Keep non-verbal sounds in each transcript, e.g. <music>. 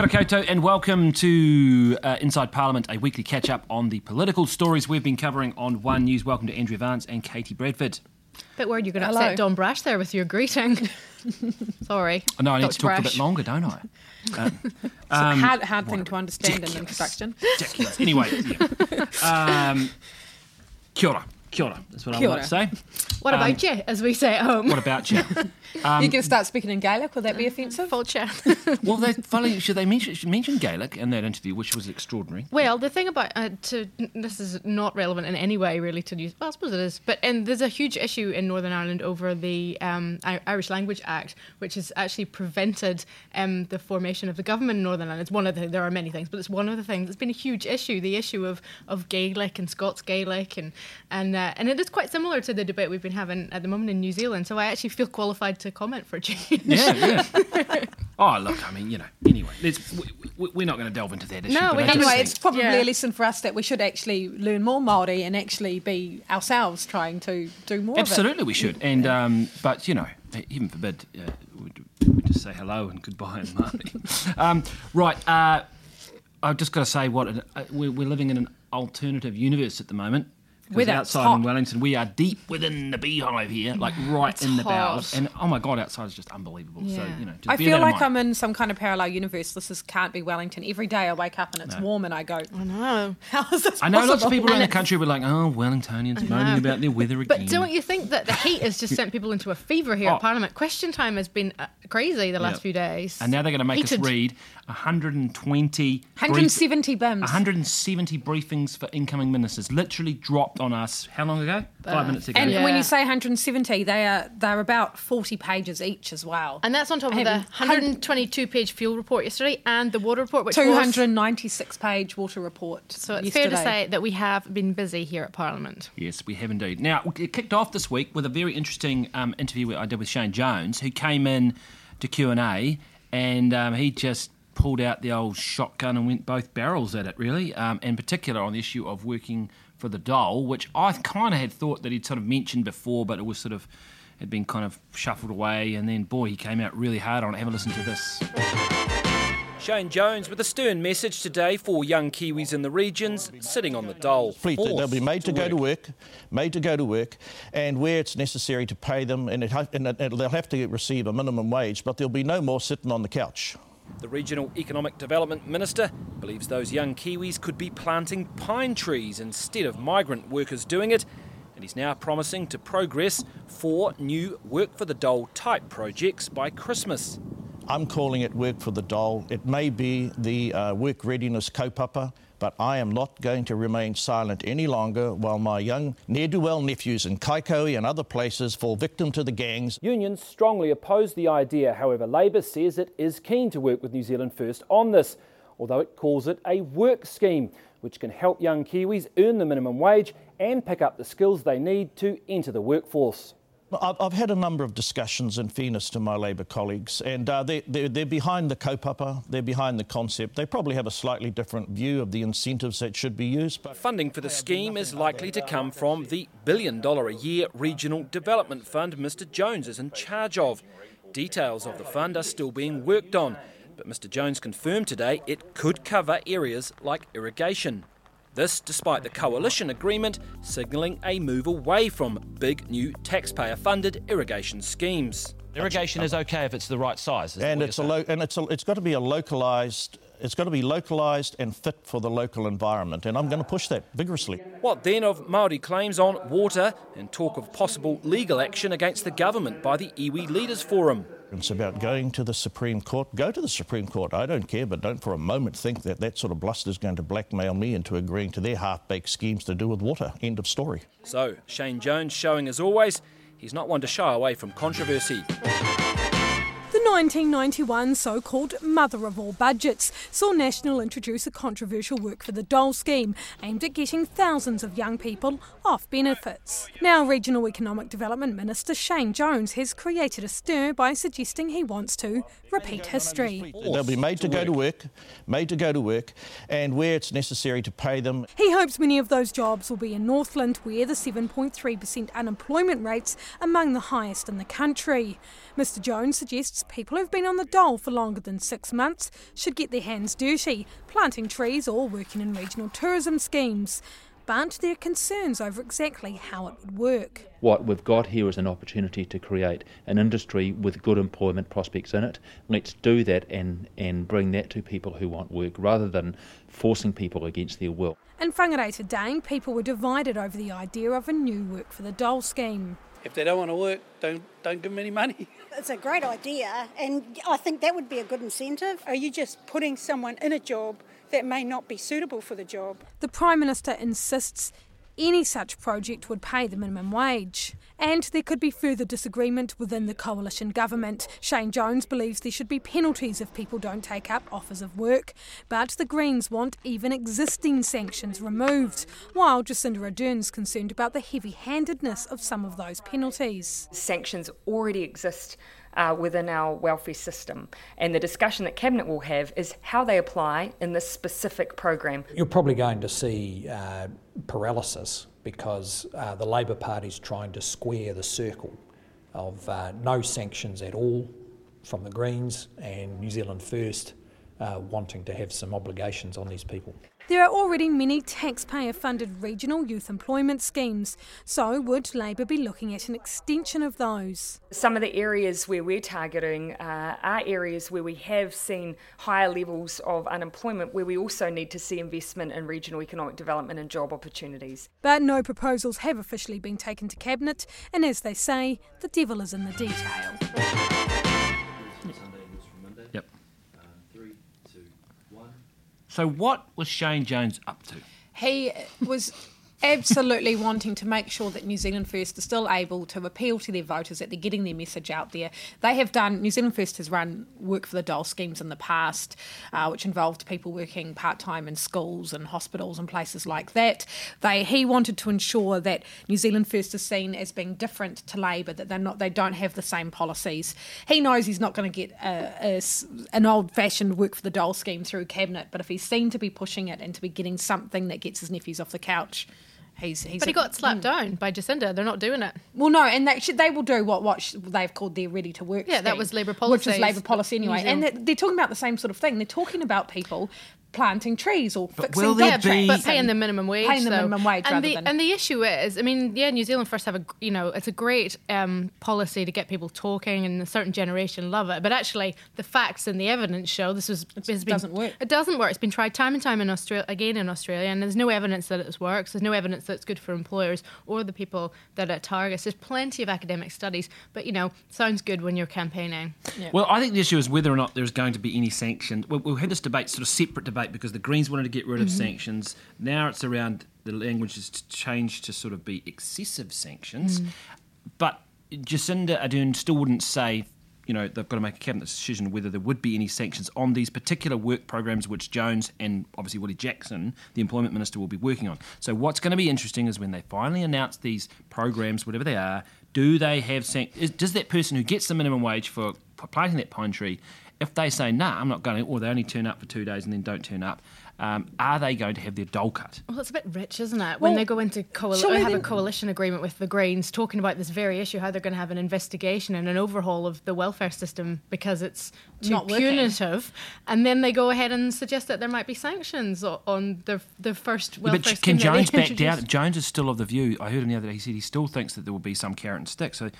Kia ora koutou and welcome to uh, Inside Parliament, a weekly catch up on the political stories we've been covering on One News. Welcome to Andrea Vance and Katie Bradford. Bit worried you're going to Hello. upset Don Brash there with your greeting. <laughs> Sorry. I know I need Dr. to talk a bit longer, don't I? <laughs> Um, It's a hard, hard thing to understand in ridiculous. introduction. ridiculous. Anyway, yeah. <laughs> um, kia ora, kia ora. That's what I Kia would like ora. to say. What Um, about you, as we say at home? What about you? <laughs> you can start speaking in Gaelic. Will that be offensive? Fulcher. <laughs> well, they, funny, should they mention, should mention Gaelic in that interview, which was extraordinary. Well, the thing about uh, to this is not relevant in any way really to news. Well, I suppose it is, but and there's a huge issue in Northern Ireland over the um, Irish Language Act, which has actually prevented um, the formation of the government in Northern Ireland. It's one of the there are many things, but it's one of the things. It's been a huge issue. The issue of, of Gaelic and Scots Gaelic, and and uh, and it is quite similar to the debate we've been having at the moment in New Zealand. So I actually feel qualified to comment for a change. Yeah, yeah. <laughs> oh, look, I mean, you know, anyway, let's, we, we, we're not going to delve into that issue. No, we I don't. Anyway, think- it's probably Yeah. a lesson for us that we should actually learn more Māori and actually be ourselves trying to do more Absolutely, we should. And um, but you know, heaven forbid, uh, we, we just say hello and goodbye in Māori. <laughs> um, right, uh, I've just got to say, what uh, we're, we're living in an alternative universe at the moment. Because Weather, it's in hot. Wellington, we are deep within the beehive here, like right It's in the hot. bowels. And oh my god, outside is just unbelievable. So you know, just I feel like. I'm in some kind of parallel universe. This is, can't be Wellington. Every day I wake up and it's warm and I go, I know. <laughs> how is this I know lots of possible? people around the country were like, "Oh, Wellingtonians moaning about their weather again." But don't you think that the heat has just sent people into a fever here <laughs> Oh. at Parliament? Question time has been uh, crazy the last Yeah. few days. And now they're going to make Heated. us read 120 brief- 170 bims. 170 briefings for incoming ministers literally dropped on us how long ago? Five minutes ago. And Yeah. when you say 170, they are they're about 40 pages each as well. And that's on top of I the have 122 page fuel report yesterday and the water report, which was. 296 page water report. So it's fair to yesterday. say that we have been busy here at Parliament. Yes, we have indeed. Now, it kicked off this week with a very interesting um, interview I did with Shane Jones, who came in to Q&A, and um, he just pulled out the old shotgun and went both barrels at it, really, um, in particular on the issue of working for the dole, which I kind of had thought that he'd sort of mentioned before, but it was sort of had been kind of shuffled away, and then, boy, he came out really hard on it. Have a listen to this. Shane Jones with a stern message today for young Kiwis in the regions sitting on the dole. Fleet, they'll be made to go to work, made to go to work, and where it's necessary to pay them, and, it, and it, they'll have to receive a minimum wage, but there'll be no more sitting on the couch. The Regional Economic Development Minister believes those young Kiwis could be planting pine trees instead of migrant workers doing it, and he's now promising to progress four new Work for the Dole type projects by Christmas. I'm calling it work for the dole. It may be the uh, work readiness kaupapa, but I am not going to remain silent any longer while my young ne'er-do-well nephews in Kaikohe and other places fall victim to the gangs Unions strongly oppose the idea, however, Labor says it is keen to work with New Zealand First on this, although it calls it a work scheme, which can help young Kiwis earn the minimum wage and pick up the skills they need to enter the workforce. I've, had a number of discussions in fairness to my Labor colleagues, and uh, they, they're, they're behind the kaupapa, they're behind the concept. They probably have a slightly different view of the incentives that should be used, but Funding for the scheme is likely to come from the billion dollar a year Regional Development Fund Mr. Jones is in charge of. Details of the fund are still being worked on, but Mr. Jones confirmed today it could cover areas like irrigation. This despite the coalition agreement signalling a move away from big new taxpayer funded irrigation schemes. Irrigation is okay if it's the right size. and it's a lo- and it's a, it's got to be a localized it's got to be localized and fit for the local environment and I'm going to push that vigorously. What then of Maori claims on water and talk of possible legal action against the government by the iwi Leaders Forum? It's about going to the Supreme Court. Go to the Supreme Court. I don't care, but don't for a moment think that that sort of bluster is going to blackmail me into agreeing to their half-baked schemes to do with water. End of story. So, Shane Jones showing as always, he's not one to shy away from controversy. The 1991 so called mother of all budgets saw National introduce a controversial work for the dole scheme aimed at getting thousands of young people off benefits. Now, Regional Economic Development Minister Shane Jones has created a stir by suggesting he wants to repeat history. They'll be made to go to work, made to go to work, and where it's necessary to pay them. He hopes many of those jobs will be in Northland, where the 7.3% unemployment rate's among the highest in the country. Mr Jones suggests people who've been on the dole for longer than six months should get their hands dirty, planting trees or working in regional tourism schemes. But there are concerns over exactly how it would work. What we've got here is an opportunity to create an industry with good employment prospects in it. Let's do that and, and bring that to people who want work rather than forcing people against their will. In Whangarei today, people were divided over the idea of a new work for the dole scheme. If they don't want to work, don't don't give them any money. <laughs> It's a great idea, and I think that would be a good incentive. Are you just putting someone in a job that may not be suitable for the job? The Prime Minister insists any such project would pay the minimum wage. And there could be further disagreement within the coalition government. Shane Jones believes there should be penalties if people don't take up offers of work, but the Greens want even existing sanctions removed, while Jacinda Ardern's concerned about the heavy handedness of some of those penalties. Sanctions already exist uh, within our welfare system. And the discussion that Cabinet will have is how they apply in this specific program. You're probably going to see uh, paralysis because uh, the Labor Party's trying to square the circle of uh, no sanctions at all from the Greens and New Zealand First uh, wanting to have some obligations on these people. There are already many taxpayer funded regional youth employment schemes, so would Labor be looking at an extension of those? Some of the areas where we're targeting uh, are areas where we have seen higher levels of unemployment, where we also need to see investment in regional economic development and job opportunities. But no proposals have officially been taken to Cabinet, and as they say, the devil is in the detail. So, what was Shane Jones up to? He was absolutely wanting to make sure that New Zealand First are still able to appeal to their voters, that they're getting their message out there. They have done, New Zealand First has run work for the dole schemes in the past, uh, which involved people working part time in schools and hospitals and places like that. They He wanted to ensure that New Zealand First is seen as being different to Labour, that they're not, they don't have the same policies. He knows he's not going to get a, a, an old fashioned work for the dole scheme through Cabinet, but if he's seen to be pushing it and to be getting something that gets his nephews off the couch, He's, he's but he got slapped mm. down by Jacinda. They're not doing it. Well, no, and they, they will do what what they've called their ready to work. Yeah, scheme, that was Labor policy, which is Labor policy anyway. And they're, they're, talking about the same sort of thing. They're talking about people planting trees or but fixing will be... but paying the minimum wage. Paying the minimum wage, and the than... and the issue is, I mean, yeah, New Zealand first have a you know it's a great um, policy to get people talking, and a certain generation love it. But actually, the facts and the evidence show this was it been, doesn't work. It doesn't work. It's been tried time and time in Australia again in Australia, and there's no evidence that it works. There's no evidence that it's good for employers or the people that it targets. There's plenty of academic studies, but you know, sounds good when you're campaigning. Yeah. Well, I think the issue is whether or not there's going to be any sanctions. We, we had this debate, sort of separate debate, because the Greens wanted to get rid of mm-hmm. sanctions. Now it's around the language has changed to sort of be excessive sanctions. Mm. But Jacinda Ardern still wouldn't say, you know, they've got to make a cabinet decision whether there would be any sanctions on these particular work programs which Jones and obviously Willie Jackson, the employment minister, will be working on. So what's going to be interesting is when they finally announce these programs, whatever they are, do they have sanctions? Does that person who gets the minimum wage for planting that pine tree, if they say, nah, I'm not going to, or they only turn up for two days and then don't turn up, um, are they going to have their dole cut? Well, it's a bit rich, isn't it? When well, they go into coali- have a coalition agreement with the Greens, talking about this very issue, how they're going to have an investigation and an overhaul of the welfare system because it's too Not punitive, and then they go ahead and suggest that there might be sanctions on the the first welfare. But can Jones back down? Jones is still of the view. I heard him the other day. He said he still thinks that there will be some carrot and stick. So,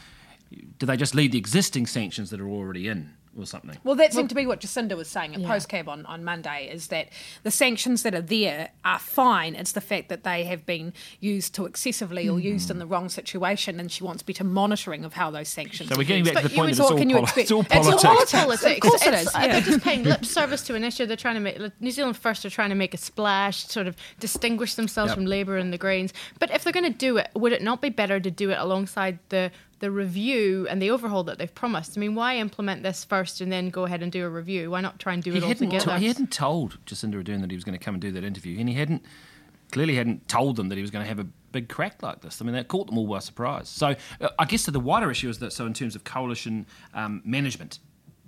do they just leave the existing sanctions that are already in? Or something. Well, that seemed well, to be what Jacinda was saying at yeah. Postcab on, on Monday is that the sanctions that are there are fine. It's the fact that they have been used too excessively or mm. used in the wrong situation, and she wants better monitoring of how those sanctions. So we're getting back to the point that it's all, poli- expect, it's all politics. It's all politics. of course it is. Yeah. They're just paying lip service to an issue. They're trying to make New Zealand First are trying to make a splash, sort of distinguish themselves yep. from Labour and the Greens. But if they're going to do it, would it not be better to do it alongside the the review and the overhaul that they've promised. I mean, why implement this first and then go ahead and do a review? Why not try and do he it all together? T- he hadn't told Jacinda Ardern that he was going to come and do that interview, and he hadn't clearly hadn't told them that he was going to have a big crack like this. I mean, that caught them all by surprise. So, uh, I guess the wider issue is that so in terms of coalition um, management.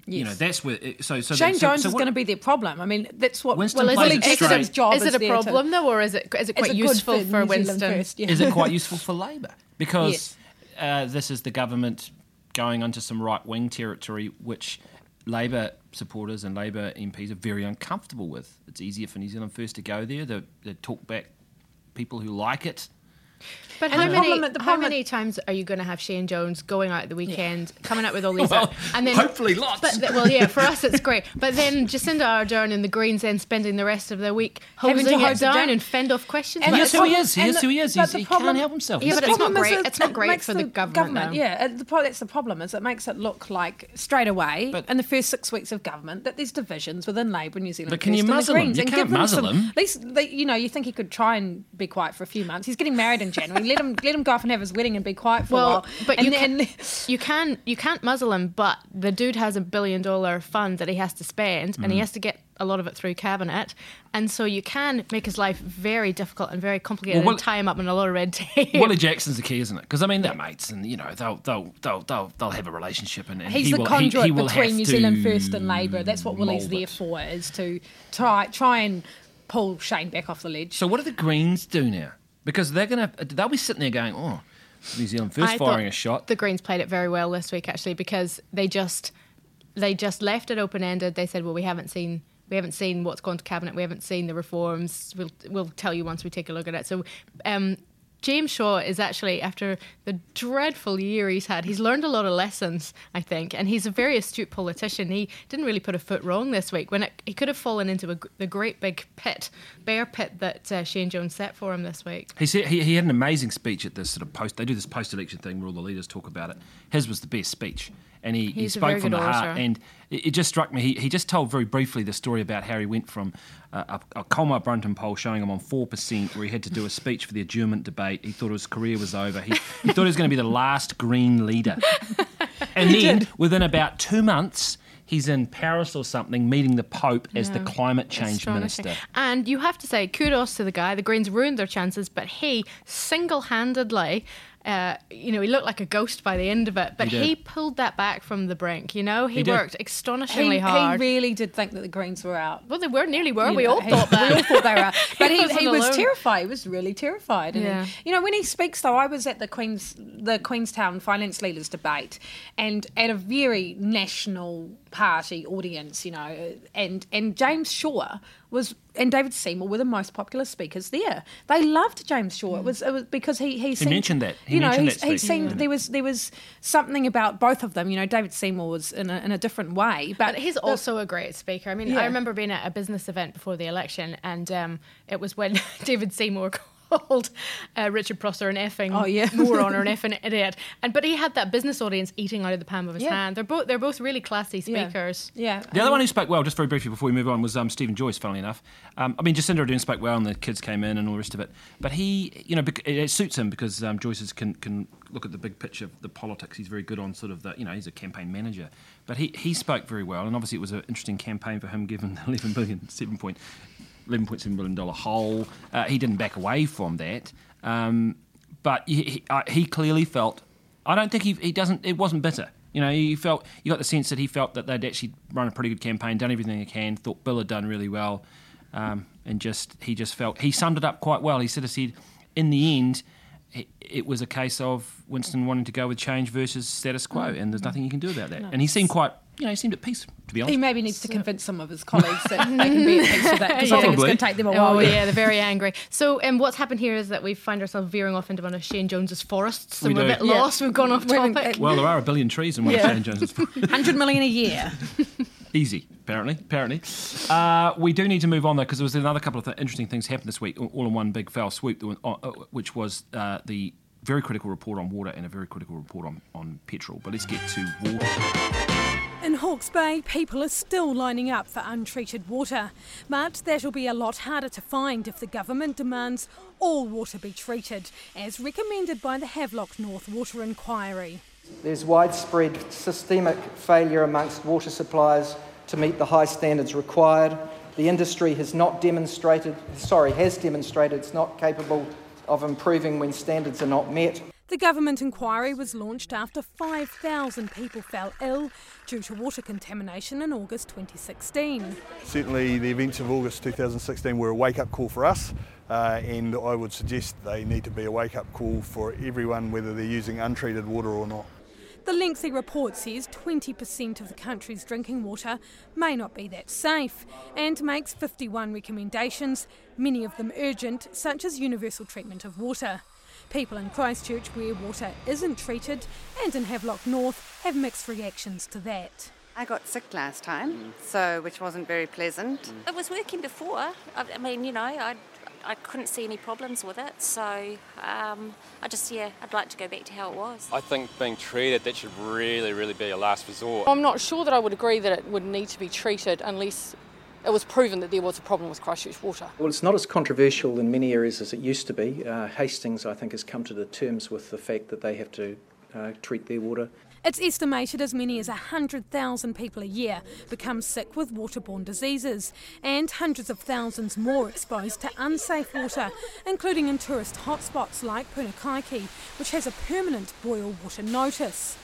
Yes. You know, that's where. So, so Shane so, Jones so is going to be their problem. I mean, that's what. Winston well, is, it, is, it, job is it a problem to, though, or is it is it quite useful for, for Winston? First, yeah. Is it quite <laughs> useful for Labor? Because yes. Uh, this is the government going onto some right wing territory, which Labour supporters and Labour MPs are very uncomfortable with. It's easier for New Zealand First to go there. They, they talk back people who like it. But how many, problem- the how problem- many times are you going to have Shane Jones going out at the weekend, coming up with all <laughs> these, Well, and then hopefully lots. But th- well, yeah, for us it's great. <laughs> But then Jacinda Ardern and the Greens then spending the rest of their week Having to hosing it down down. and fend off questions. And Here's who he is. Here's and who he is. He's, he problem- can't help himself. Yeah, but it's not great. It's not great for the government, though. Yeah, the, pro- that's the problem. Is it makes it look like straight away But- in the first six weeks of government that there's divisions within Labour New Zealand. But can you the muzzle him? Greens, You and can't give them muzzle some- him. At least they, you know you think he could try and be quiet for a few months. He's getting married in January. let him let him go off and have his wedding and be quiet for a Well, while. but and you then, can you can you can't muzzle him. But the dude has a billion dollar fund that he has to spend, and he Mm. has to get a lot of it through cabinet, and so you can make his life very difficult and very complicated Well, Will- and tie him up in a lot of red tape. <laughs> Willie Jackson's the key, isn't it? Because I mean, they're mates, and you know they'll they'll they'll they'll, they'll have a relationship, and, and He's he the will, conduit he, he will between New Zealand First and Labour. That's what Willie's there it. for, is to try try and pull Shane back off the ledge. So what do the Greens do now? Because they're gonna they'll be sitting there going, oh, New Zealand First I firing a shot. The Greens played it very well this week, actually, because they just they just left it open ended. They said, "Well, we haven't seen we haven't seen what's gone to cabinet. We haven't seen the reforms. We'll we'll tell you once we take a look at it." So. Um, James Shaw is actually, after the dreadful year he's had, he's learned a lot of lessons, I think, and he's a very astute politician. He didn't really put a foot wrong this week when it, he could have fallen into a, the great big pit, bear pit that uh, Shane Jones set for him this week. He said he, he had an amazing speech at this sort of post. They do this post-election thing where all the leaders talk about it. His was the best speech, and he, he spoke from the heart. And it, it just struck me. He, he just told very briefly the story about how he went from uh, a, a Colmar Brunton poll showing him on four percent, where he had to do a speech for the adjournment debate. He thought his career was over. He, he thought he was going to be the last Green leader, <laughs> and then within about two months. He's in Paris or something, meeting the Pope as the climate change minister. And you have to say kudos to the guy. The Greens ruined their chances, but he single-handedly. Uh, you know, he looked like a ghost by the end of it, but He he, pulled that back from the brink. You know, he, He worked he, astonishingly he hard. really did think that the Greens were out. well, they were nearly were. You we know, all he- thought that. We all thought they were out. <laughs> But He he, wasn't he was alone. terrified. He was really terrified. And Yeah. you know, when he speaks, though, I was at the Queens, the Queenstown finance leaders debate, and at a very national party audience, you know, and and James Shaw was and David Seymour were the most popular speakers there. They loved James Shaw. It was it was because he he, seemed, mentioned that. He you know, mentioned he's- that he seemed Yeah. there was there was something about both of them. You know, David Seymour was in a, in a different way, but But he's the- also a great speaker. I mean, Yeah. I remember being at a business event before the election, and um, it was when <laughs> David Seymour called uh, Richard Prosser an effing Oh, yeah. moron or an <laughs> effing idiot. And but he had that business audience eating out of the palm of his Yeah. hand. They're both they're both really classy speakers. Yeah, The other one who spoke well, just very briefly before we move on, was um, Steven Joyce. Funnily enough, um, I mean Jacinda Ardern spoke well, and the kids came in and all the rest of it. But he, you know, it, it suits him because um, Joyce can can look at the big picture of the politics. He's very good on sort of the, you know, he's a campaign manager. But he he spoke very well, and obviously it was an interesting campaign for him, given the <laughs> 11 billion, seven point. $11.7 billion hole. Uh, he didn't back away from that. Um, but he, he, uh, he clearly felt, I don't think he, he doesn't, it wasn't bitter. You know, he felt, you got the sense that he felt that they'd actually run a pretty good campaign, done everything they can, thought Bill had done really well. Um, and just, he just felt, he summed it up quite well. He sort of said, in the end, it, it was a case of Winston wanting to go with change versus status quo, and there's nothing you can do about that. And he seemed quite, you know, he seemed at peace, to be honest. He maybe needs to convince some of his colleagues that they can be at peace with that because I think it's going to take them a while. Oh yeah, they're very angry. So, um, what's happened here is that we find ourselves veering off into one of Shane Jones's forests, and We we are a bit Yeah. lost. We've gone off topic. well, there are a billion trees in one Yeah. of Shane Jones's. 100 <laughs> million a year. <laughs> Easy, apparently. Apparently, uh, we do need to move on though because there was another couple of th- interesting things happened this week, all all in one big foul swoop. that went- uh, uh, Which was uh, the very critical report on water and a very critical report on, on petrol. But let's get to water. In Hawke's Bay, people are still lining up for untreated water. But that'll be a lot harder to find if the government demands all water be treated, as recommended by the Havelock North Water Inquiry. There's widespread systemic failure amongst water suppliers to meet the high standards required. The industry has not demonstrated, sorry, has demonstrated it's not capable of improving when standards are not met. The government inquiry was launched after 5,000 people fell ill due to water contamination in August 2016. Certainly, the events of August 2016 were a wake up call for us, uh, and I would suggest they need to be a wake up call for everyone, whether they're using untreated water or not. The lengthy report says 20% of the country's drinking water may not be that safe and makes 51 recommendations, many of them urgent, such as universal treatment of water. People in Christchurch, where water isn't treated, and in Havelock North have mixed reactions to that. I got sick last time, so which wasn't very pleasant. It was working before. I, I mean, you know, I I couldn't see any problems with it, so um, I just yeah, I'd like to go back to how it was. I think being treated that should really, really be a last resort. I'm not sure that I would agree that it would need to be treated unless it was proven that there was a problem with Christchurch water. Well, it's not as controversial in many areas as it used to be. Uh, Hastings, I think, has come to the terms with the fact that they have to uh, treat their water. It's estimated as many as 100,000 people a year become sick with waterborne diseases, and hundreds of thousands more exposed to unsafe water, including in tourist hotspots like Punakaiki, which has a permanent boil water notice.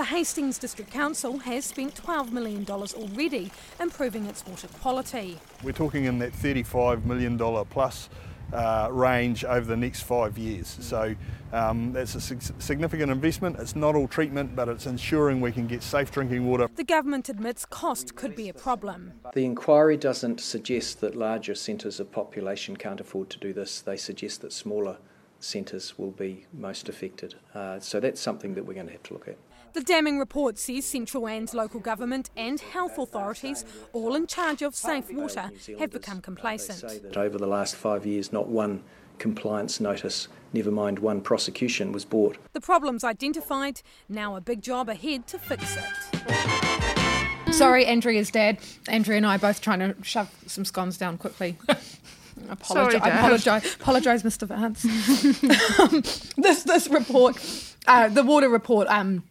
The Hastings District Council has spent $12 million already improving its water quality. We're talking in that $35 million plus uh, range over the next five years. So um, that's a significant investment. It's not all treatment, but it's ensuring we can get safe drinking water. The government admits cost could be a problem. The inquiry doesn't suggest that larger centres of population can't afford to do this. They suggest that smaller centres will be most affected. Uh, so that's something that we're going to have to look at. The damning report says central and local government and health authorities, all in charge of safe water, have become complacent. Over the last five years, not one compliance notice, never mind one prosecution, was brought. The problems identified, now a big job ahead to fix it. Sorry, Andrea's dad. Andrea and I are both trying to shove some scones down quickly. <laughs> Apologize, Sorry, I apologise, apologise, Mr. Vance. um, this this report, uh, the water report, um,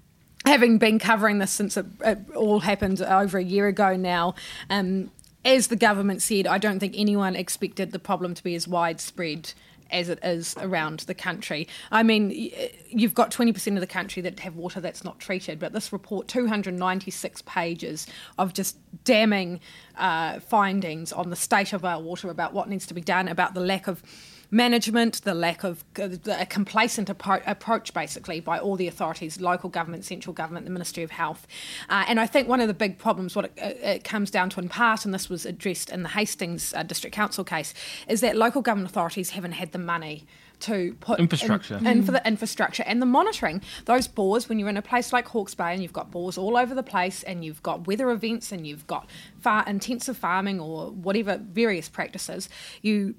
having been covering this since it, it, all happened over a year ago now, um, as the government said, I don't think anyone expected the problem to be as widespread as it is around the country. I mean, you've got 20% of the country that have water that's not treated, but this report, 296 pages of just damning uh, findings on the state of our water, about what needs to be done, about the lack of management, the lack of a complacent appro- approach, basically, by all the authorities local government, central government, the Ministry of Health. Uh, and I think one of the big problems, what it, it, comes down to in part, and this was addressed in the Hastings uh, District Council case, is that local government authorities haven't had the money to put infrastructure in, in, for the infrastructure and the monitoring. Those bores, when you're in a place like Hawke's Bay and you've got bores all over the place and you've got weather events and you've got far intensive farming or whatever various practices, you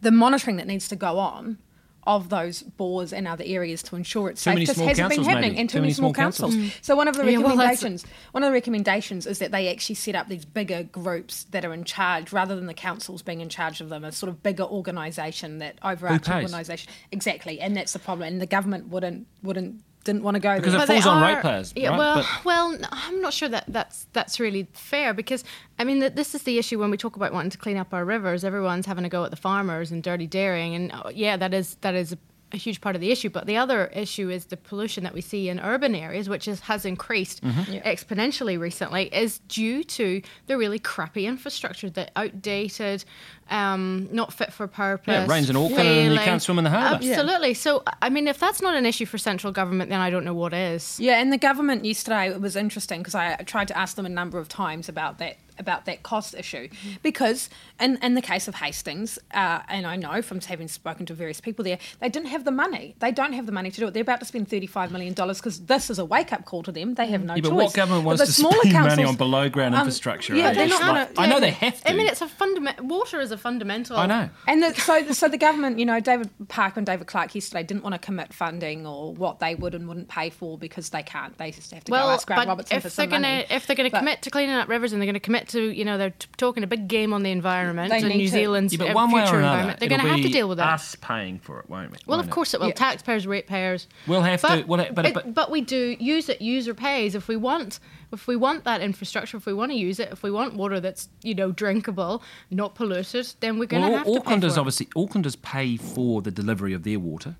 the monitoring that needs to go on of those bores and other areas to ensure it's too safe just hasn't been happening maybe. and too, too many, small, councils. councils. Mm. So one of the Yeah, well, recommendations one of the recommendations is that they actually set up these bigger groups that are in charge rather than the councils being in charge of them, a sort of bigger organisation that overarching organisation. Exactly. And that's the problem. And the government wouldn't wouldn't didn't want to go because there. it falls on ratepayers. Yeah, right? well, But- well, I'm not sure that that's that's really fair because I mean that this is the issue when we talk about wanting to clean up our rivers. Everyone's having a go at the farmers and dirty dairying, and uh, yeah, that is that is a, a huge part of the issue. But the other issue is the pollution that we see in urban areas, which is, has increased Mm-hmm. Yeah. exponentially recently, is due to the really crappy infrastructure, the outdated, um, not fit for purpose. Yeah, it rains in Auckland and you can't swim in the harbour. Absolutely. So, I mean, if that's not an issue for central government, then I don't know what is. Yeah, and the government yesterday it was interesting because I tried to ask them a number of times about that about that cost issue because in, in the case of Hastings, uh, and I know from having spoken to various people there, they didn't have the money. They don't have the money to do it. They're about to spend thirty five million dollars because this is a wake up call to them. They have no yeah, but choice. what government wants the to smaller spend money on below ground um, infrastructure? yeah, eh? they're not like- gonna- I know yeah. they have to. I mean, it's a fundamental Water is a fundamental. I know. And the, so, so the government, you know, David Parker and David Clark yesterday didn't want to commit funding or what they would and wouldn't pay for because they can't. They just have to Well, go ask Grant but Robertson if for they're gonna money. if they're gonna commit to cleaning up rivers and they're gonna commit to you know they're t- talking a big game on the environment They and New to. Zealand's Yeah, uh, one future another, environment, they're gonna have to deal with that. Us paying for it, won't we? Well, Won't of course it will. Yeah. Taxpayers, ratepayers. We'll have but, to- well, but- it- but- but we do use it. User pays. If we want, if we want that infrastructure, if we want to use it, if we want water that's you know drinkable, not polluted, then we're going to Well, have to pay Aucklanders for it. obviously Aucklanders pay for the delivery of their water.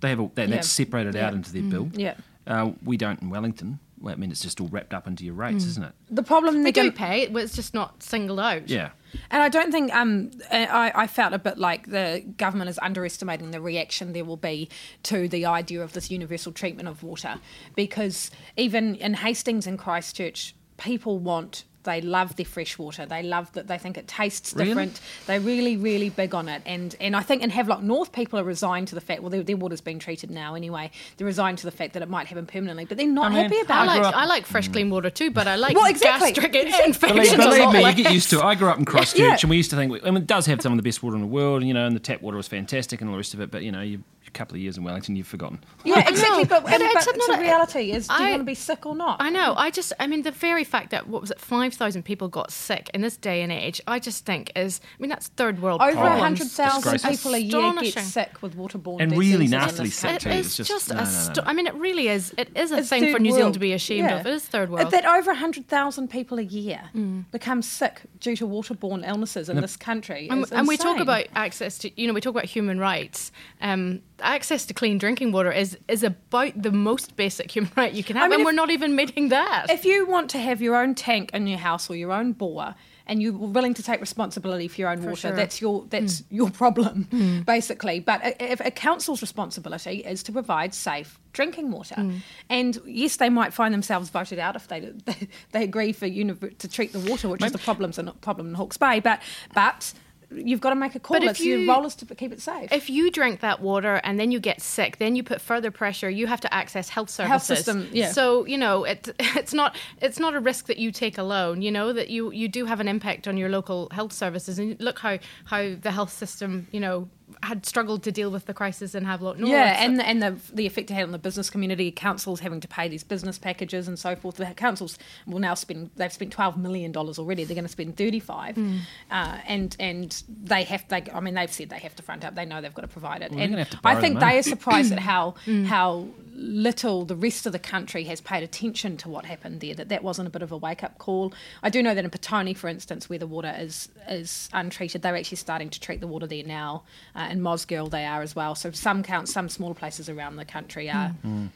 They have a, that, Yeah. that's separated out into their bill. Yeah. Uh, we don't in Wellington. Well, I mean, it's just all wrapped up into your rates, Mm. isn't it? The problem We they're do gonna- pay, but it's just not singled out. Yeah. And I don't think um, I, I felt a bit like the government is underestimating the reaction there will be to the idea of this universal treatment of water, because even in Hastings and Christchurch, people want. They love their fresh water. They love that. They think it tastes Really? different. They're really, really big on it. And and I think in Havelock North, people are resigned to the fact. Well, their, their water's been treated now anyway. They're resigned to the fact that it might happen permanently, but they're not I mean, happy about I it. like I like fresh clean water too, but I like Well, exactly. gastric Exactly. <laughs> infections. Believe, a believe lot me, you get used to it. I grew up in Christchurch, Yeah. and we used to think, I mean, it does have some of the best water in the world, you know, and the tap water was fantastic and all the rest of it. But you know, you, a couple of years in Wellington, you've forgotten. Yeah, <laughs> exactly. but, but and, it's but not the a- reality is, do you want to be sick or not? I know. I just, I mean, the very fact that what was it, five thousand people got sick in this day and age, I just think is, I mean, that's third world. Over problems. 100,000 people a year get sick with waterborne And diseases really in nastily sick country. too. It's just- just, no, a no, no. sto- I mean, it really is. It is a It's thing for third New Zealand world. to be ashamed Yeah. of. It is third world. That over 100,000 people a year Mm. become sick due to waterborne illnesses in And- this country. and, is and we talk about access to you know we talk about human rights um, access to clean drinking water is is about the most basic human right you can have I mean, and if- we're not even meeting that If you want to have your own tank in your house or your own bore, and you're willing to take responsibility for your own For water, sure. that's your that's hmm. your problem, hmm. basically. But a, if a council's responsibility is to provide safe drinking water, hmm. and yes, they might find themselves voted out if they they, <laughs> they agree for univ- to treat the water, which is the problems and problem in Hawke's Bay. But but you've got to make a call. But if it's your you- role is to keep it safe. if you drink that water and then you get sick, then you put further pressure. You have to access health services. Health system, yeah. So you know, it, <laughs> it's not it's not a risk that you take alone. You know that you you do have an impact on your local health services. And look how how the health system, you know, had struggled to deal with the crisis in Havelock North. Yeah, So- and and the the effect it had on the business community, councils having to pay these business packages and so forth. The councils will now spend they've spent twelve million dollars already. They're going to spend thirty five, Mm. uh, and and they have they I mean they've said they have to front up. They know they've got to provide it. Well, and gonna I think they are surprised at <coughs> how Mm. how little the rest of the country has paid attention to what happened there. That that wasn't a bit of a wake up call. I do know that in Petone, for instance, where the water is is untreated, they're actually starting to treat the water there now. Uh, in Mosgiel, they are as well. So some count some smaller places around the country are. Mm.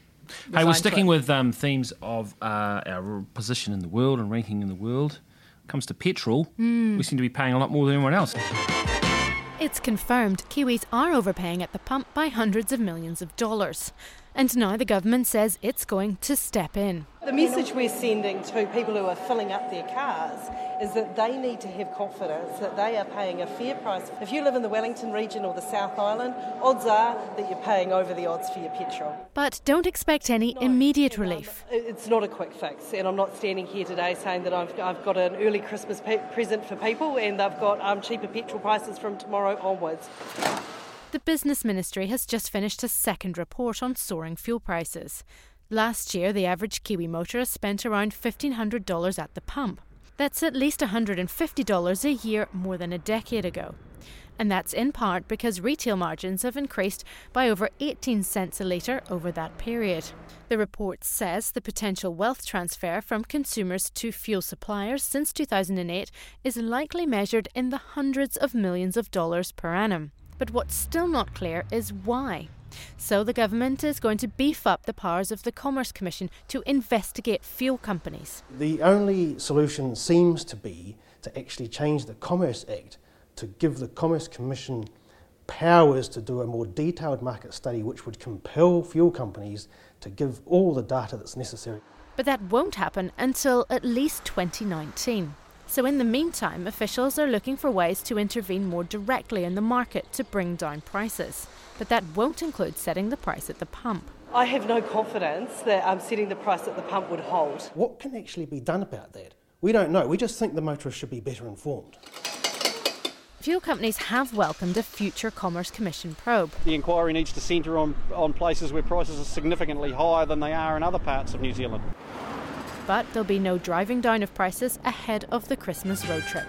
Hey, we're sticking with um, themes of uh, our position in the world and ranking in the world. comes to petrol, Mm. we seem to be paying a lot more than anyone else. It's confirmed Kiwis are overpaying at the pump by hundreds of millions of dollars. And now the government says it's going to step in. The message we're sending to people who are filling up their cars is that they need to have confidence that they are paying a fair price. If you live in the Wellington region or the South Island, odds are that you're paying over the odds for your petrol. But don't expect any immediate relief. It's not a quick fix, and I'm not standing here today saying that I've, I've got an early Christmas pe- present for people and they've got um, cheaper petrol prices from tomorrow onwards. The Business Ministry has just finished a second report on soaring fuel prices. Last year, the average Kiwi motorist spent around $1,500 at the pump. That's at least $150 a year more than a decade ago. And that's in part because retail margins have increased by over 18 cents a litre over that period. The report says the potential wealth transfer from consumers to fuel suppliers since 2008 is likely measured in the hundreds of millions of dollars per annum. But what's still not clear is why. So the government is going to beef up the powers of the Commerce Commission to investigate fuel companies. The only solution seems to be to actually change the Commerce Act to give the Commerce Commission powers to do a more detailed market study which would compel fuel companies to give all the data that's necessary. But that won't happen until at least 2019. So, in the meantime, officials are looking for ways to intervene more directly in the market to bring down prices. But that won't include setting the price at the pump. I have no confidence that um, setting the price at the pump would hold. What can actually be done about that? We don't know. We just think the motorists should be better informed. Fuel companies have welcomed a future Commerce Commission probe. The inquiry needs to centre on, on places where prices are significantly higher than they are in other parts of New Zealand. But there'll be no driving down of prices ahead of the Christmas road trip.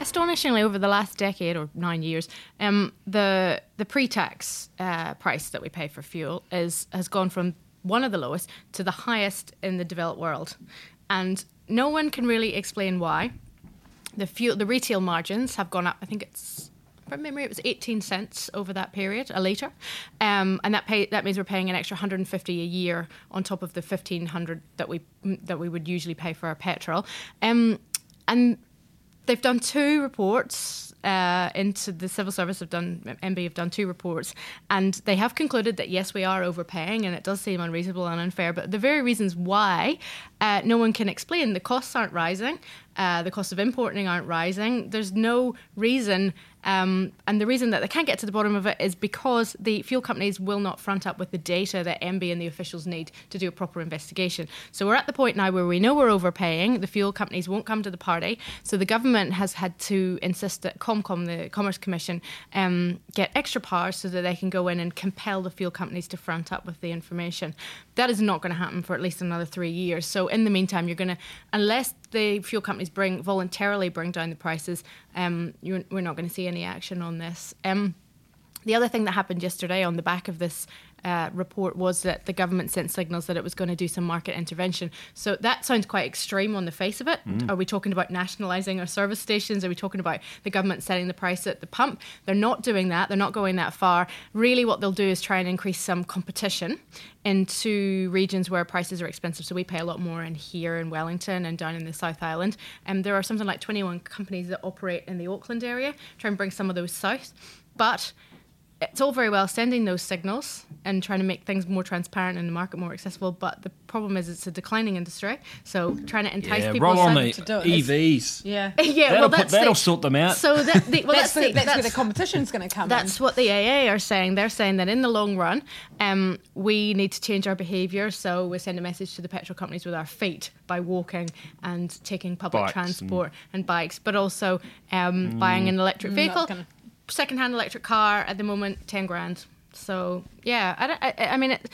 Astonishingly, over the last decade or nine years, um, the the pre-tax uh, price that we pay for fuel is has gone from one of the lowest to the highest in the developed world, and no one can really explain why. The fuel, the retail margins have gone up. I think it's from memory, it was 18 cents over that period a litre, um, and that pay, that means we're paying an extra 150 a year on top of the 1500 that we that we would usually pay for our petrol, um, and they've done two reports uh, into the civil service have done MBIE have done two reports, and they have concluded that yes, we are overpaying, and it does seem unreasonable and unfair. But the very reasons why, uh, no one can explain. The costs aren't rising. Uh, the cost of importing aren't rising. There's no reason um, and the reason that they can't get to the bottom of it is because the fuel companies will not front up with the data that MBIE and the officials need to do a proper investigation. So we're at the point now where we know we're overpaying. The fuel companies won't come to the party. So the government has had to insist that ComCom, the Commerce Commission, um, get extra powers so that they can go in and compel the fuel companies to front up with the information. That is not going to happen for at least another three years. So in the meantime, you're going to, unless the fuel companies bring voluntarily bring down the prices, um, we're not going to see any action on this. Um, the other thing that happened yesterday on the back of this uh, report was that the government sent signals that it was going to do some market intervention. So that sounds quite extreme on the face of it. Mm. Are we talking about nationalising our service stations? Are we talking about the government setting the price at the pump? They're not doing that. They're not going that far. Really, what they'll do is try and increase some competition into regions where prices are expensive. So we pay a lot more in here in Wellington and down in the South Island. And there are something like 21 companies that operate in the Auckland area, try and bring some of those south. But it's all very well sending those signals and trying to make things more transparent and the market more accessible, but the problem is it's a declining industry. So trying to entice yeah, people roll on the to do it. EVs. Yeah, <laughs> yeah. That'll, well, put, that's that'll the, sort them out. So that the, well, that's, that's, the, that's, that's where the competition's going to come. That's in. what the AA are saying. They're saying that in the long run, um, we need to change our behaviour. So we send a message to the petrol companies with our feet by walking and taking public Bikes transport and, and, bikes, but also um, mm. buying an electric vehicle second-hand electric car at the moment, ten grand. So yeah, I, I, I mean it.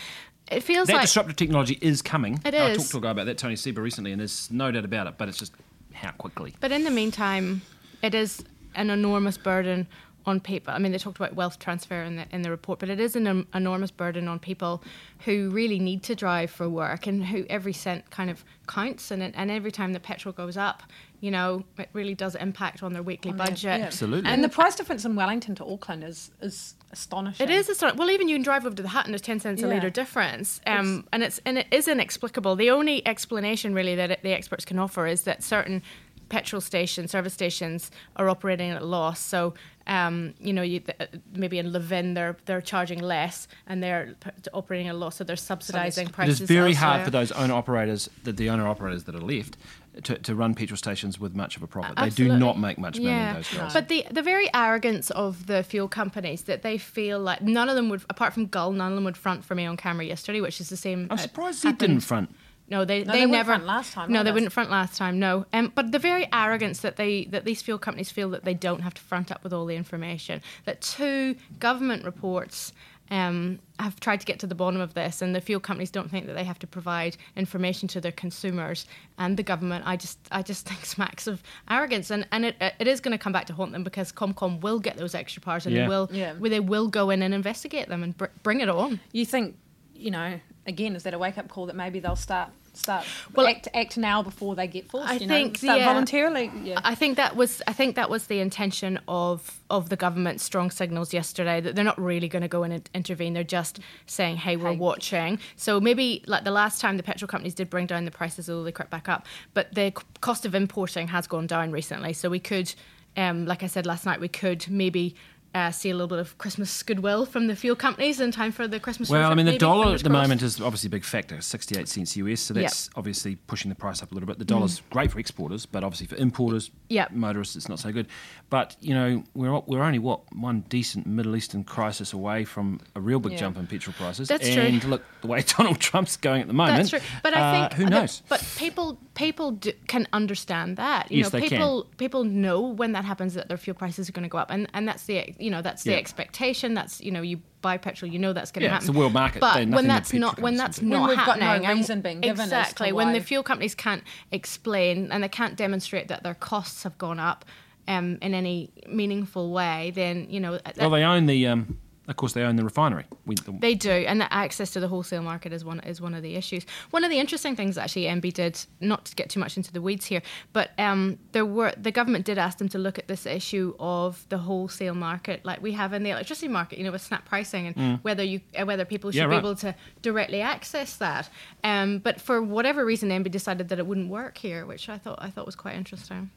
It feels that like disruptive technology is coming. It I talked to a guy about that, Tony Seba, recently, and there's no doubt about it. But it's just how quickly. But in the meantime, it is an enormous burden on people. I mean, they talked about wealth transfer in the in the report, but it is an enormous burden on people who really need to drive for work and who every cent kind of counts. And and every time the petrol goes up, you know, it really does impact on their weekly on budget. Their, yeah. Absolutely. And the price difference in Wellington to Auckland is is astonishing. It is astonishing. Well, even you can drive over to the Hutt and there's ten cents yeah. a litre difference, um, it's, and it's and it is inexplicable. The only explanation really that it, the experts can offer is that certain petrol stations, service stations, are operating at a loss. So um, you know, you, uh, maybe in Levin they're they're charging less and they're p- operating at a loss, so they're subsidising prices. It is very elsewhere. hard for those owner operators, the, the owner operators that are left, to, to run petrol stations with much of a profit. Absolutely. They do not make much money yeah. in those guys. But the the very arrogance of the fuel companies that they feel like none of them would, apart from Gull, none of them would front for me on camera yesterday, which is the same. I'm surprised they didn't front. No, they no, they, they never front last time. No, they wouldn't front last time. No, um, but the very arrogance that they that these fuel companies feel that they don't have to front up with all the information. That two government reports um, have tried to get to the bottom of this, and the fuel companies don't think that they have to provide information to their consumers and the government. I just, I just <laughs> think smacks of arrogance, and and it, it is going to come back to haunt them because ComCom will get those extra powers, and Yeah. they will, Yeah. they will go in and investigate them and br- bring it on. You think, you know, again, is that a wake up call that maybe they'll start start Well, act act now before they get forced? I you think know, start yeah. voluntarily. Yeah. I think that was I think that was the intention of of the government's strong signals yesterday that they're not really going to go in and intervene. They're just saying, "Hey, we're watching." So maybe like the last time the petrol companies did bring down the prices, although they crept back up, but the cost of importing has gone down recently. So we could, um, like I said last night, we could maybe. Uh, see a little bit of Christmas goodwill from the fuel companies in time for the Christmas. Well, I mean, the dollar at the crossed. moment is obviously a big factor, 68 cents US, so that's obviously pushing the price up a little bit. The dollar's great for exporters, but obviously for importers, Mm. Yep. motorists, it's not so good. But, you know, we're, we're only, what, one decent Middle Eastern crisis away from a real big Yeah. jump in petrol prices. That's true. and look, the way <laughs> Donald Trump's going at the moment. That's true, but I uh, think who that- knows? but people people do, can understand that. You Yes, know, they can. people people know when that happens that their fuel prices are going to go up, and and that's the you know that's the Yeah. expectation. That's you know you buy petrol, you know that's going to Yeah, happen. it's the world market. But when that's not when that's not When we've got no and- reason being given exactly when the fuel companies can't explain and they can't demonstrate that their costs have gone up. Um, in any meaningful way, then you know. Well, they own the um, Of course, they own the refinery. We, they do, and the access to the wholesale market is one is one of the issues. One of the interesting things actually MBIE did, not to get too much into the weeds here, but um, there were the government did ask them to look at this issue of the wholesale market, like we have in the electricity market, you know, with snap pricing, and Mm. whether you uh, whether people should Yeah, be able to directly access that. Um, but for whatever reason, MBIE decided that it wouldn't work here, which I thought I thought was quite interesting.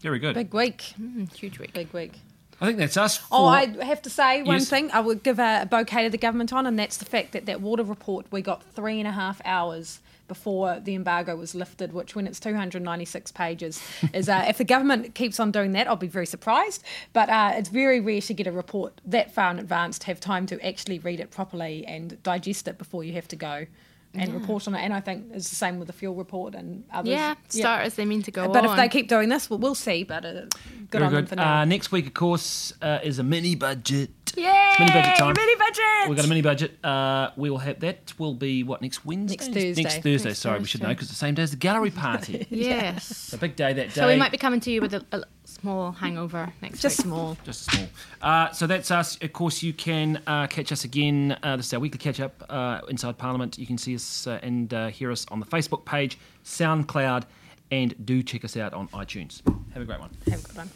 Very good. Big week. Mm, huge week. Big week. I think that's us. Oh, I have to say one Yes. thing. I would give a, a bouquet to the government on, and that's the fact that that water report we got three and a half hours before the embargo was lifted, which when it's 296 pages is uh, if the government keeps on doing that, I'll be very surprised. But uh, it's very rare to get a report that far in advance to have time to actually read it properly and digest it before you have to go. And Yeah. report on it, and I think it's the same with the fuel report and others. Yeah, start as they mean to go But if they keep doing this, well, we'll see. But uh, good Very on them for now. Uh, next week, of course, uh, is a mini budget. Yay! Mini budget time. Mini budget! We've got a mini budget. Uh, we will have that. Will be what next Wednesday? Next Thursday. Next Thursday. Next sorry, we should know because the same day as the gallery party. <laughs> Yes. It's a big day that day. So we might be coming to you with a, a small hangover next Just week. small. Just small. Uh, so that's us. Of course, you can uh, catch us again. Uh, this is our weekly catch up uh, inside Parliament. You can see us uh, and uh, hear us on the Facebook page, SoundCloud, and do check us out on iTunes. Have a great one. Have a good one.